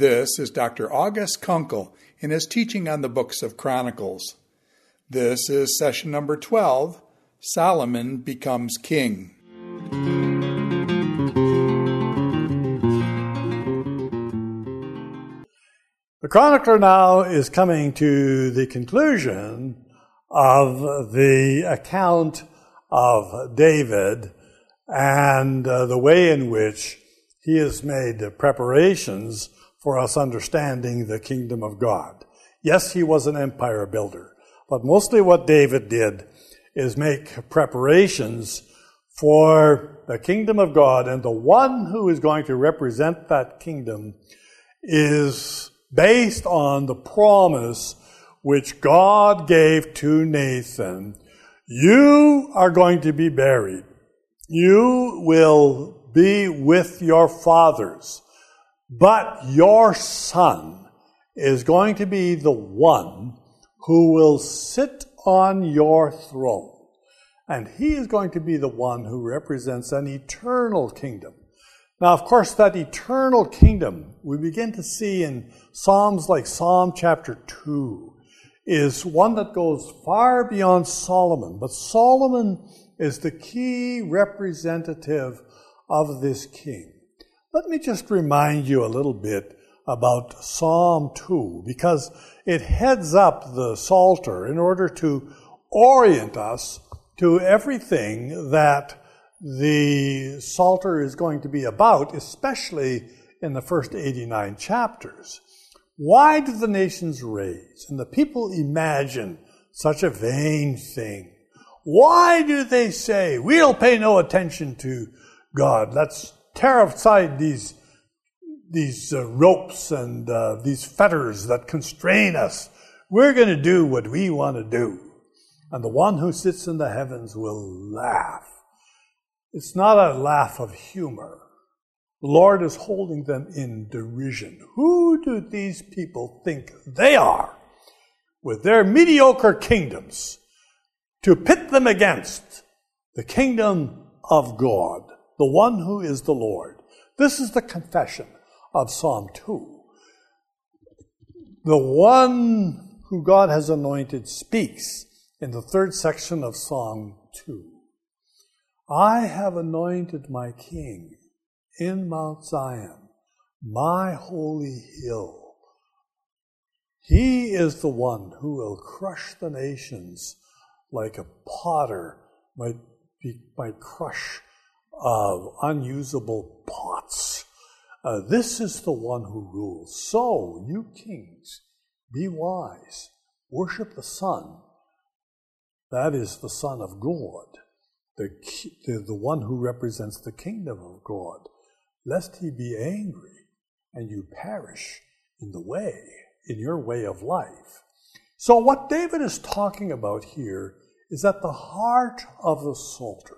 This is Dr. August Konkel in his teaching on the books of Chronicles. This is session number 12 Solomon becomes king. The chronicler now is coming to the conclusion of the account of David and uh, the way in which he has made preparations for us understanding the kingdom of God. Yes, he was an empire builder, but mostly what David did is make preparations for the kingdom of God, and the one who is going to represent that kingdom is based on the promise which God gave to Nathan. You are going to be buried. You will be with your fathers. But your son is going to be the one who will sit on your throne. And he is going to be the one who represents an eternal kingdom. Now, of course, that eternal kingdom we begin to see in Psalms like Psalm chapter 2 is one that goes far beyond Solomon. But Solomon is the key representative of this king. Let me just remind you a little bit about Psalm 2 because it heads up the Psalter in order to orient us to everything that the Psalter is going to be about, especially in the first 89 chapters. Why do the nations rage and the people imagine such a vain thing? Why do they say, we'll pay no attention to God? Let's tear aside these, these uh, ropes and uh, these fetters that constrain us. We're going to do what we want to do. And the one who sits in the heavens will laugh. It's not a laugh of humor. The Lord is holding them in derision. Who do these people think they are with their mediocre kingdoms to pit them against the kingdom of God, the one who is the Lord? This is the confession of Psalm 2. The one who God has anointed speaks in the third section of Psalm 2. I have anointed my king in Mount Zion, my holy hill. He is the one who will crush the nations like a potter might, be, might crush uh, unusable pots. Uh, this is the one who rules. So, you kings, be wise. Worship the Son. That is the Son of God the, the, the one who represents the kingdom of God, lest he be angry and you perish in the way, in your way of life. So, what David is talking about here is at the heart of the Psalter.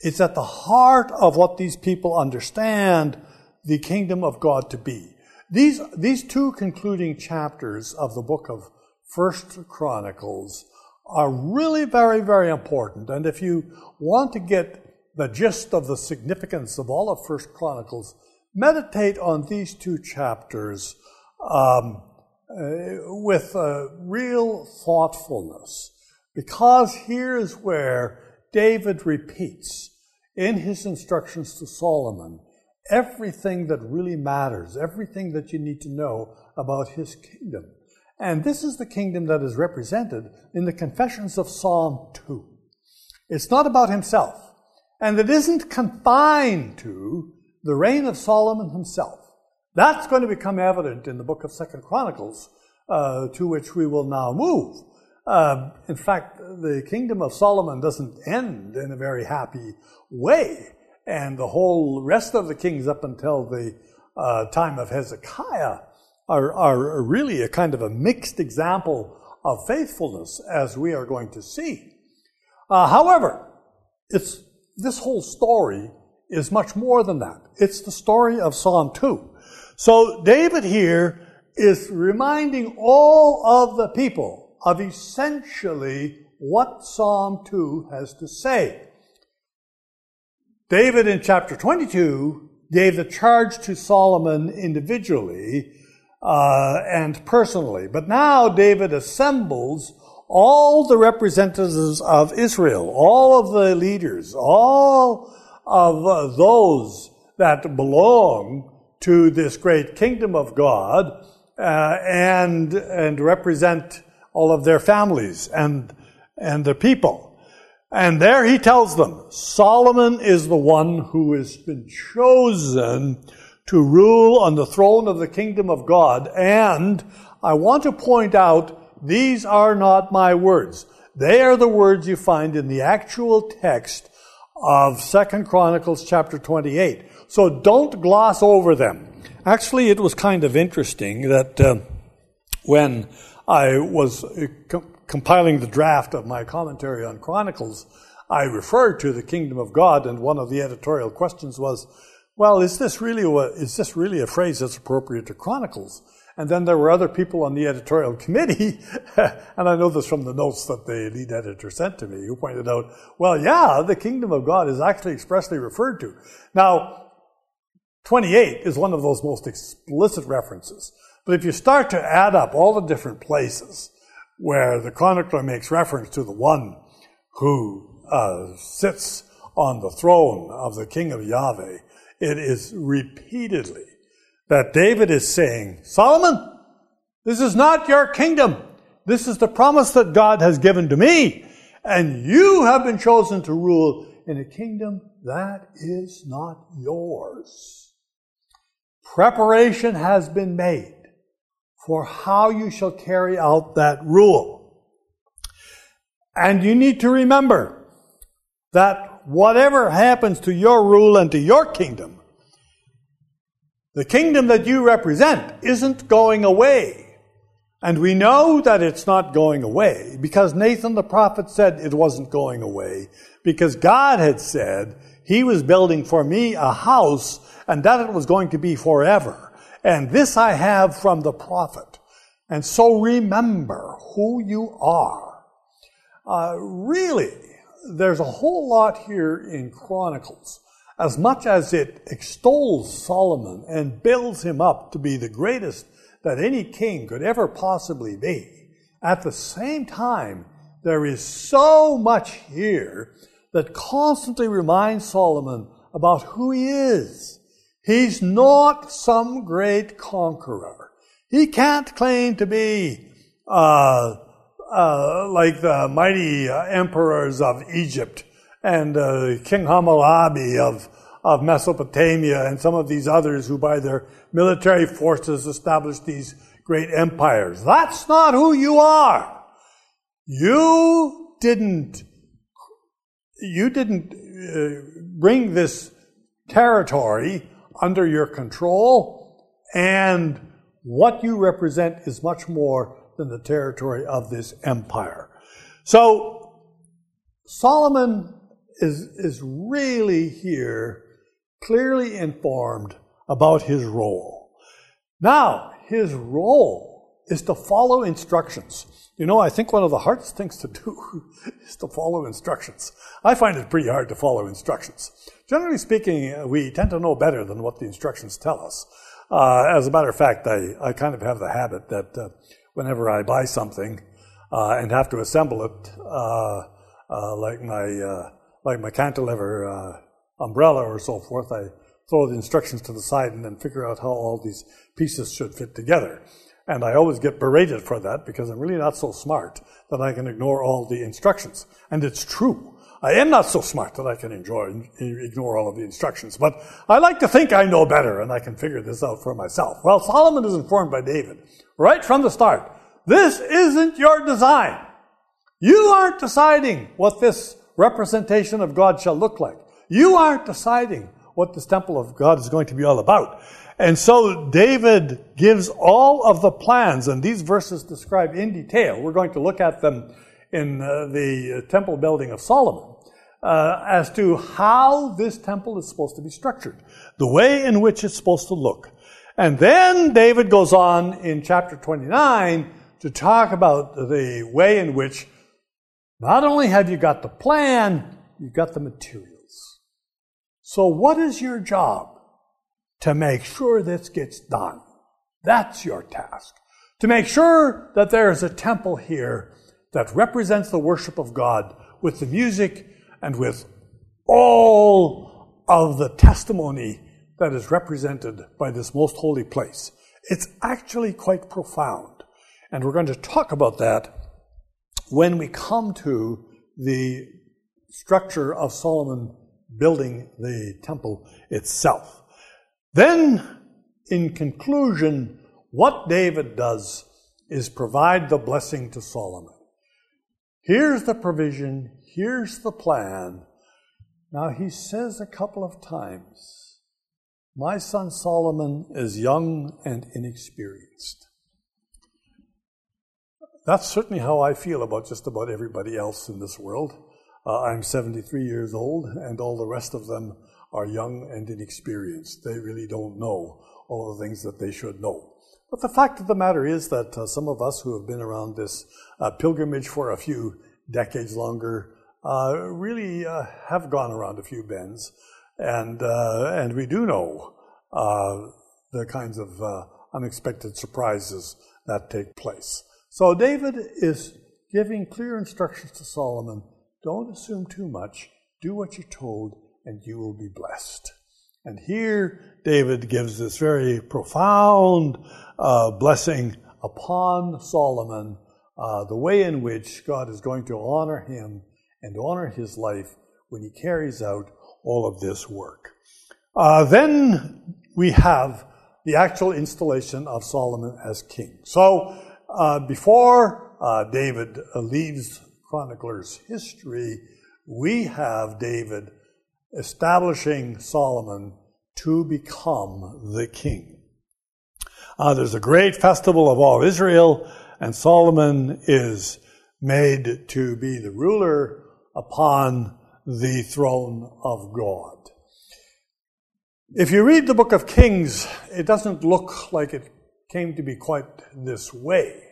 It's at the heart of what these people understand the kingdom of God to be. These, these two concluding chapters of the book of First Chronicles are really very, very important. And if you want to get the gist of the significance of all of First Chronicles, meditate on these two chapters um, uh, with uh, real thoughtfulness, because here's where David repeats in his instructions to Solomon everything that really matters, everything that you need to know about his kingdom. And this is the kingdom that is represented in the confessions of Psalm 2. It's not about himself, and it isn't confined to the reign of Solomon himself. That's going to become evident in the book of Second Chronicles, uh, to which we will now move. Uh, in fact, the kingdom of Solomon doesn't end in a very happy way, and the whole rest of the kings up until the uh, time of Hezekiah are, are really a kind of a mixed example of faithfulness, as we are going to see. Uh, however, it's, this whole story is much more than that. It's the story of Psalm 2. So David here is reminding all of the people of essentially what Psalm 2 has to say. David in chapter 22 gave the charge to Solomon individually uh, and personally. But now David assembles all the representatives of Israel, all of the leaders, all of uh, those that belong to this great kingdom of God uh, and, and represent all of their families and, and their people. And there he tells them, Solomon is the one who has been chosen to rule on the throne of the kingdom of God. And I want to point out, these are not my words. They are the words you find in the actual text of Second Chronicles chapter 28. So don't gloss over them. Actually, it was kind of interesting that uh, when I was uh, compiling the draft of my commentary on Chronicles, I referred to the kingdom of God, and one of the editorial questions was, well, is this really a, is this really a phrase that's appropriate to Chronicles? And then there were other people on the editorial committee, and I know this from the notes that the lead editor sent to me, who pointed out, well, yeah, the kingdom of God is actually expressly referred to. Now, 28 is one of those most explicit references. But if you start to add up all the different places where the chronicler makes reference to the one who uh, sits on the throne of the king of Yahweh, it is repeatedly that David is saying, Solomon, this is not your kingdom. This is the promise that God has given to me. And you have been chosen to rule in a kingdom that is not yours. Preparation has been made for how you shall carry out that rule. And you need to remember that whatever happens to your rule and to your kingdom, the kingdom that you represent isn't going away. And we know that it's not going away because Nathan the prophet said it wasn't going away because God had said he was building for me a house and that it was going to be forever. And this I have from the prophet. And so remember who you are. Uh, really, there's a whole lot here in Chronicles. As much as it extols Solomon and builds him up to be the greatest that any king could ever possibly be, at the same time, there is so much here that constantly reminds Solomon about who he is He's not some great conqueror. He can't claim to be uh, uh, like the mighty uh, emperors of Egypt and uh, King Hammurabi of, of Mesopotamia and some of these others who by their military forces established these great empires. That's not who you are. You didn't, you didn't uh, bring this territory under your control, and what you represent is much more than the territory of this empire. So, Solomon is, is really here clearly informed about his role. Now, his role is to follow instructions. You know, I think one of the hardest things to do is to follow instructions. I find it pretty hard to follow instructions. Generally speaking, uh, we tend to know better than what the instructions tell us. Uh, as a matter of fact, I, I kind of have the habit that uh, whenever I buy something uh, and have to assemble it, uh, uh, like my like my cantilever umbrella or so forth, I throw the instructions to the side and then figure out how all these pieces should fit together. And I always get berated for that because I'm really not so smart that I can ignore all the instructions. And it's true. I am not so smart that I can enjoy, ignore all of the instructions, but I like to think I know better and I can figure this out for myself. Well, Solomon is informed by David right from the start. This isn't your design. You aren't deciding what this representation of God shall look like. You aren't deciding what this temple of God is going to be all about. And so David gives all of the plans, and these verses describe in detail. We're going to look at them in uh, the temple building of Solomon uh, as to how this temple is supposed to be structured, the way in which it's supposed to look. And then David goes on in chapter 29 to talk about the way in which not only have you got the plan, you've got the materials. So, what is your job? To make sure this gets done. That's your task. To make sure that there is a temple here that represents the worship of God with the music and with all of the testimony that is represented by this most holy place. It's actually quite profound. And we're going to talk about that when we come to the structure of Solomon building the temple itself. Then, in conclusion, what David does is provide the blessing to Solomon. Here's the provision, here's the plan. Now, he says a couple of times, My son Solomon is young and inexperienced. That's certainly how I feel about just about everybody else in this world. Uh, I'm 73 years old, and all the rest of them are young and inexperienced. They really don't know all the things that they should know. But the fact of the matter is that uh, some of us who have been around this uh, pilgrimage for a few decades longer really uh, have gone around a few bends, and uh, and we do know the kinds of unexpected surprises that take place. So David is giving clear instructions to Solomon don't assume too much. Do what you're told, and you will be blessed. And here, David gives this very profound uh, blessing upon Solomon, uh, the way in which God is going to honor him and honor his life when he carries out all of this work. Uh, then we have the actual installation of Solomon as king. So, uh, before uh, David leaves chronicler's history, we have David establishing Solomon to become the king. Uh, there's a great festival of all Israel, and Solomon is made to be the ruler upon the throne of God. If you read the book of Kings, it doesn't look like it came to be quite this way.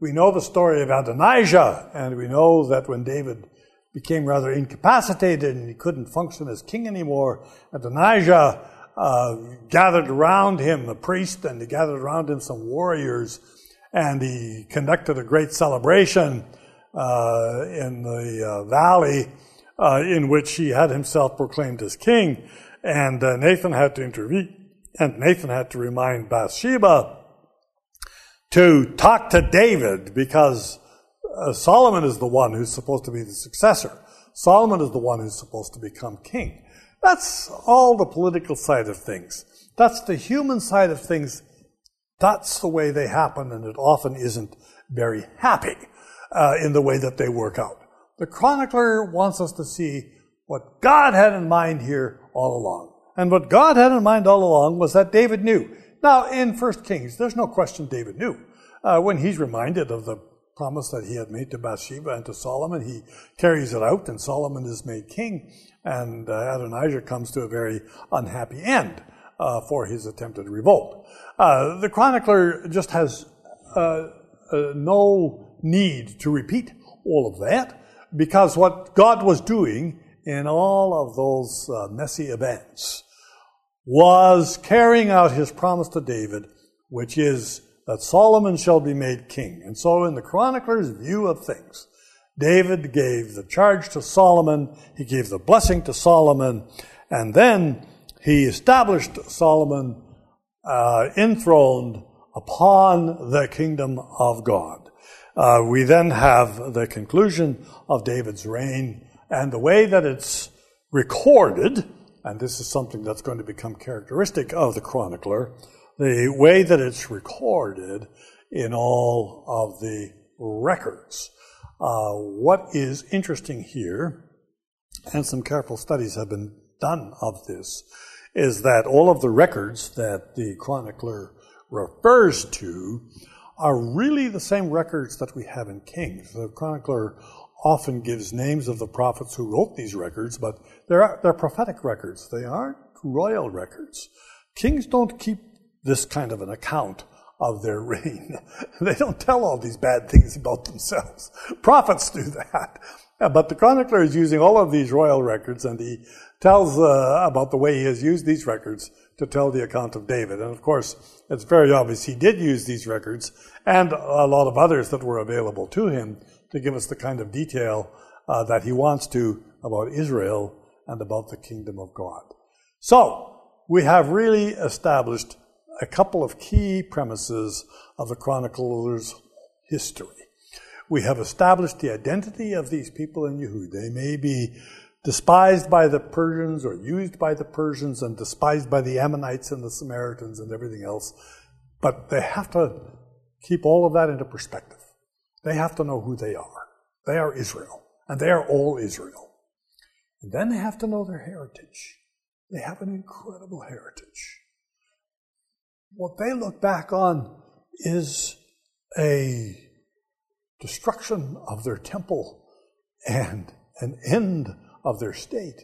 We know the story of Adonijah, and we know that when David became rather incapacitated and he couldn't function as king anymore, Adonijah uh, gathered around him a priest and he gathered around him some warriors and he conducted a great celebration uh, in the uh, valley uh, in which he had himself proclaimed as king. And uh, Nathan had to intervene, and Nathan had to remind Bathsheba to talk to David because Solomon is the one who's supposed to be the successor. Solomon is the one who's supposed to become king. That's all the political side of things. That's the human side of things. That's the way they happen, and it often isn't very happy uh, in the way that they work out. The chronicler wants us to see what God had in mind here all along. And what God had in mind all along was that David knew now, in First Kings, there's no question David knew. Uh, when he's reminded of the promise that he had made to Bathsheba and to Solomon, he carries it out, and Solomon is made king, and uh, Adonijah comes to a very unhappy end uh, for his attempted revolt. Uh, the chronicler just has uh, uh, no need to repeat all of that, because what God was doing in all of those messy events was carrying out his promise to David, which is that Solomon shall be made king. And so, in the chronicler's view of things, David gave the charge to Solomon, he gave the blessing to Solomon, and then he established Solomon uh, enthroned upon the kingdom of God. Uh, we then have the conclusion of David's reign, and the way that it's recorded and this is something that's going to become characteristic of the chronicler, the way that it's recorded in all of the records. Uh, what is interesting here, and some careful studies have been done of this, is that all of the records that the chronicler refers to are really the same records that we have in Kings. The chronicler often gives names of the prophets who wrote these records, but they're, they're prophetic records. They aren't royal records. Kings don't keep this kind of an account of their reign. they don't tell all these bad things about themselves. Prophets do that. But the chronicler is using all of these royal records and he tells uh, about the way he has used these records to tell the account of David. And of course, it's very obvious he did use these records and a lot of others that were available to him to give us the kind of detail uh, that he wants to about Israel and about the kingdom of God. So, we have really established a couple of key premises of the chronicler's history. We have established the identity of these people in Yehud. They may be despised by the Persians or used by the Persians and despised by the Ammonites and the Samaritans and everything else. But they have to keep all of that into perspective. They have to know who they are. They are Israel, and they are all Israel. And then they have to know their heritage. They have an incredible heritage. What they look back on is a destruction of their temple and an end of their state.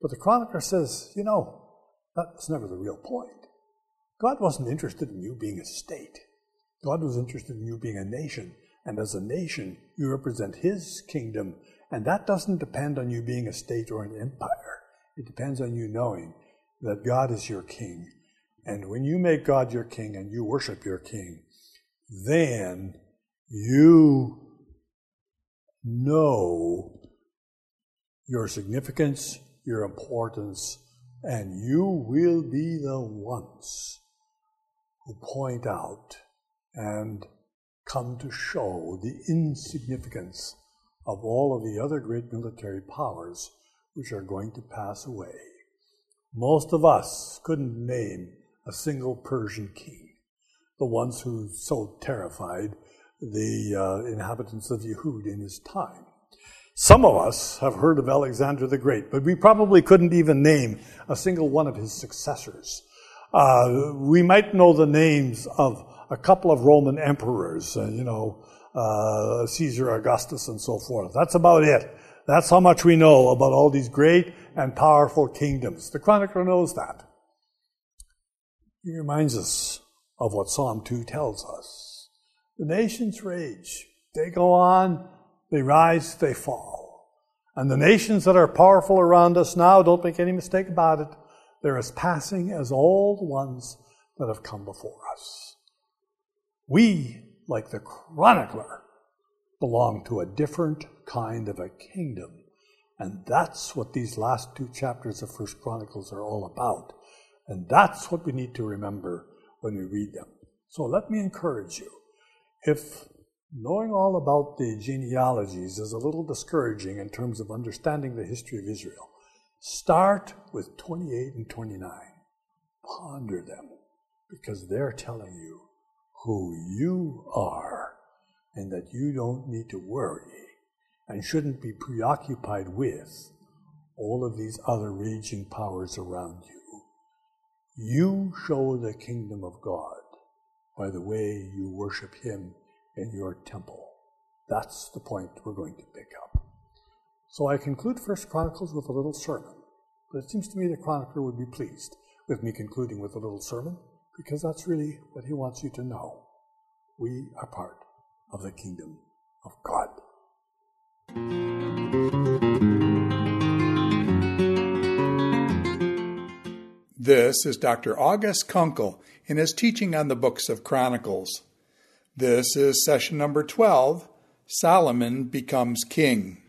But the chronicler says, you know, that was never the real point. God wasn't interested in you being a state. God was interested in you being a nation. And as a nation, you represent His kingdom. And that doesn't depend on you being a state or an empire. It depends on you knowing that God is your king. And when you make God your king and you worship your king, then you know your significance, your importance, and you will be the ones who point out and come to show the insignificance of all of the other great military powers which are going to pass away. Most of us couldn't name a single Persian king, the ones who so terrified the uh, inhabitants of Yehud in his time. Some of us have heard of Alexander the Great, but we probably couldn't even name a single one of his successors. Uh, we might know the names of a couple of Roman emperors, uh, you know, uh, Caesar Augustus and so forth. That's about it. That's how much we know about all these great and powerful kingdoms. The chronicler knows that. He reminds us of what Psalm 2 tells us. The nations rage. They go on they rise, they fall. And the nations that are powerful around us now, don't make any mistake about it, they're as passing as all the ones that have come before us. We, like the chronicler, belong to a different kind of a kingdom. And that's what these last two chapters of First Chronicles are all about. And that's what we need to remember when we read them. So let me encourage you. If Knowing all about the genealogies is a little discouraging in terms of understanding the history of Israel. Start with 28 and 29. Ponder them because they're telling you who you are and that you don't need to worry and shouldn't be preoccupied with all of these other raging powers around you. You show the kingdom of God by the way you worship Him in your temple. That's the point we're going to pick up. So I conclude First Chronicles with a little sermon, but it seems to me the chronicler would be pleased with me concluding with a little sermon because that's really what he wants you to know. We are part of the kingdom of God. This is Dr. August Konkel in his teaching on the books of Chronicles. This is session number 12 Solomon becomes king.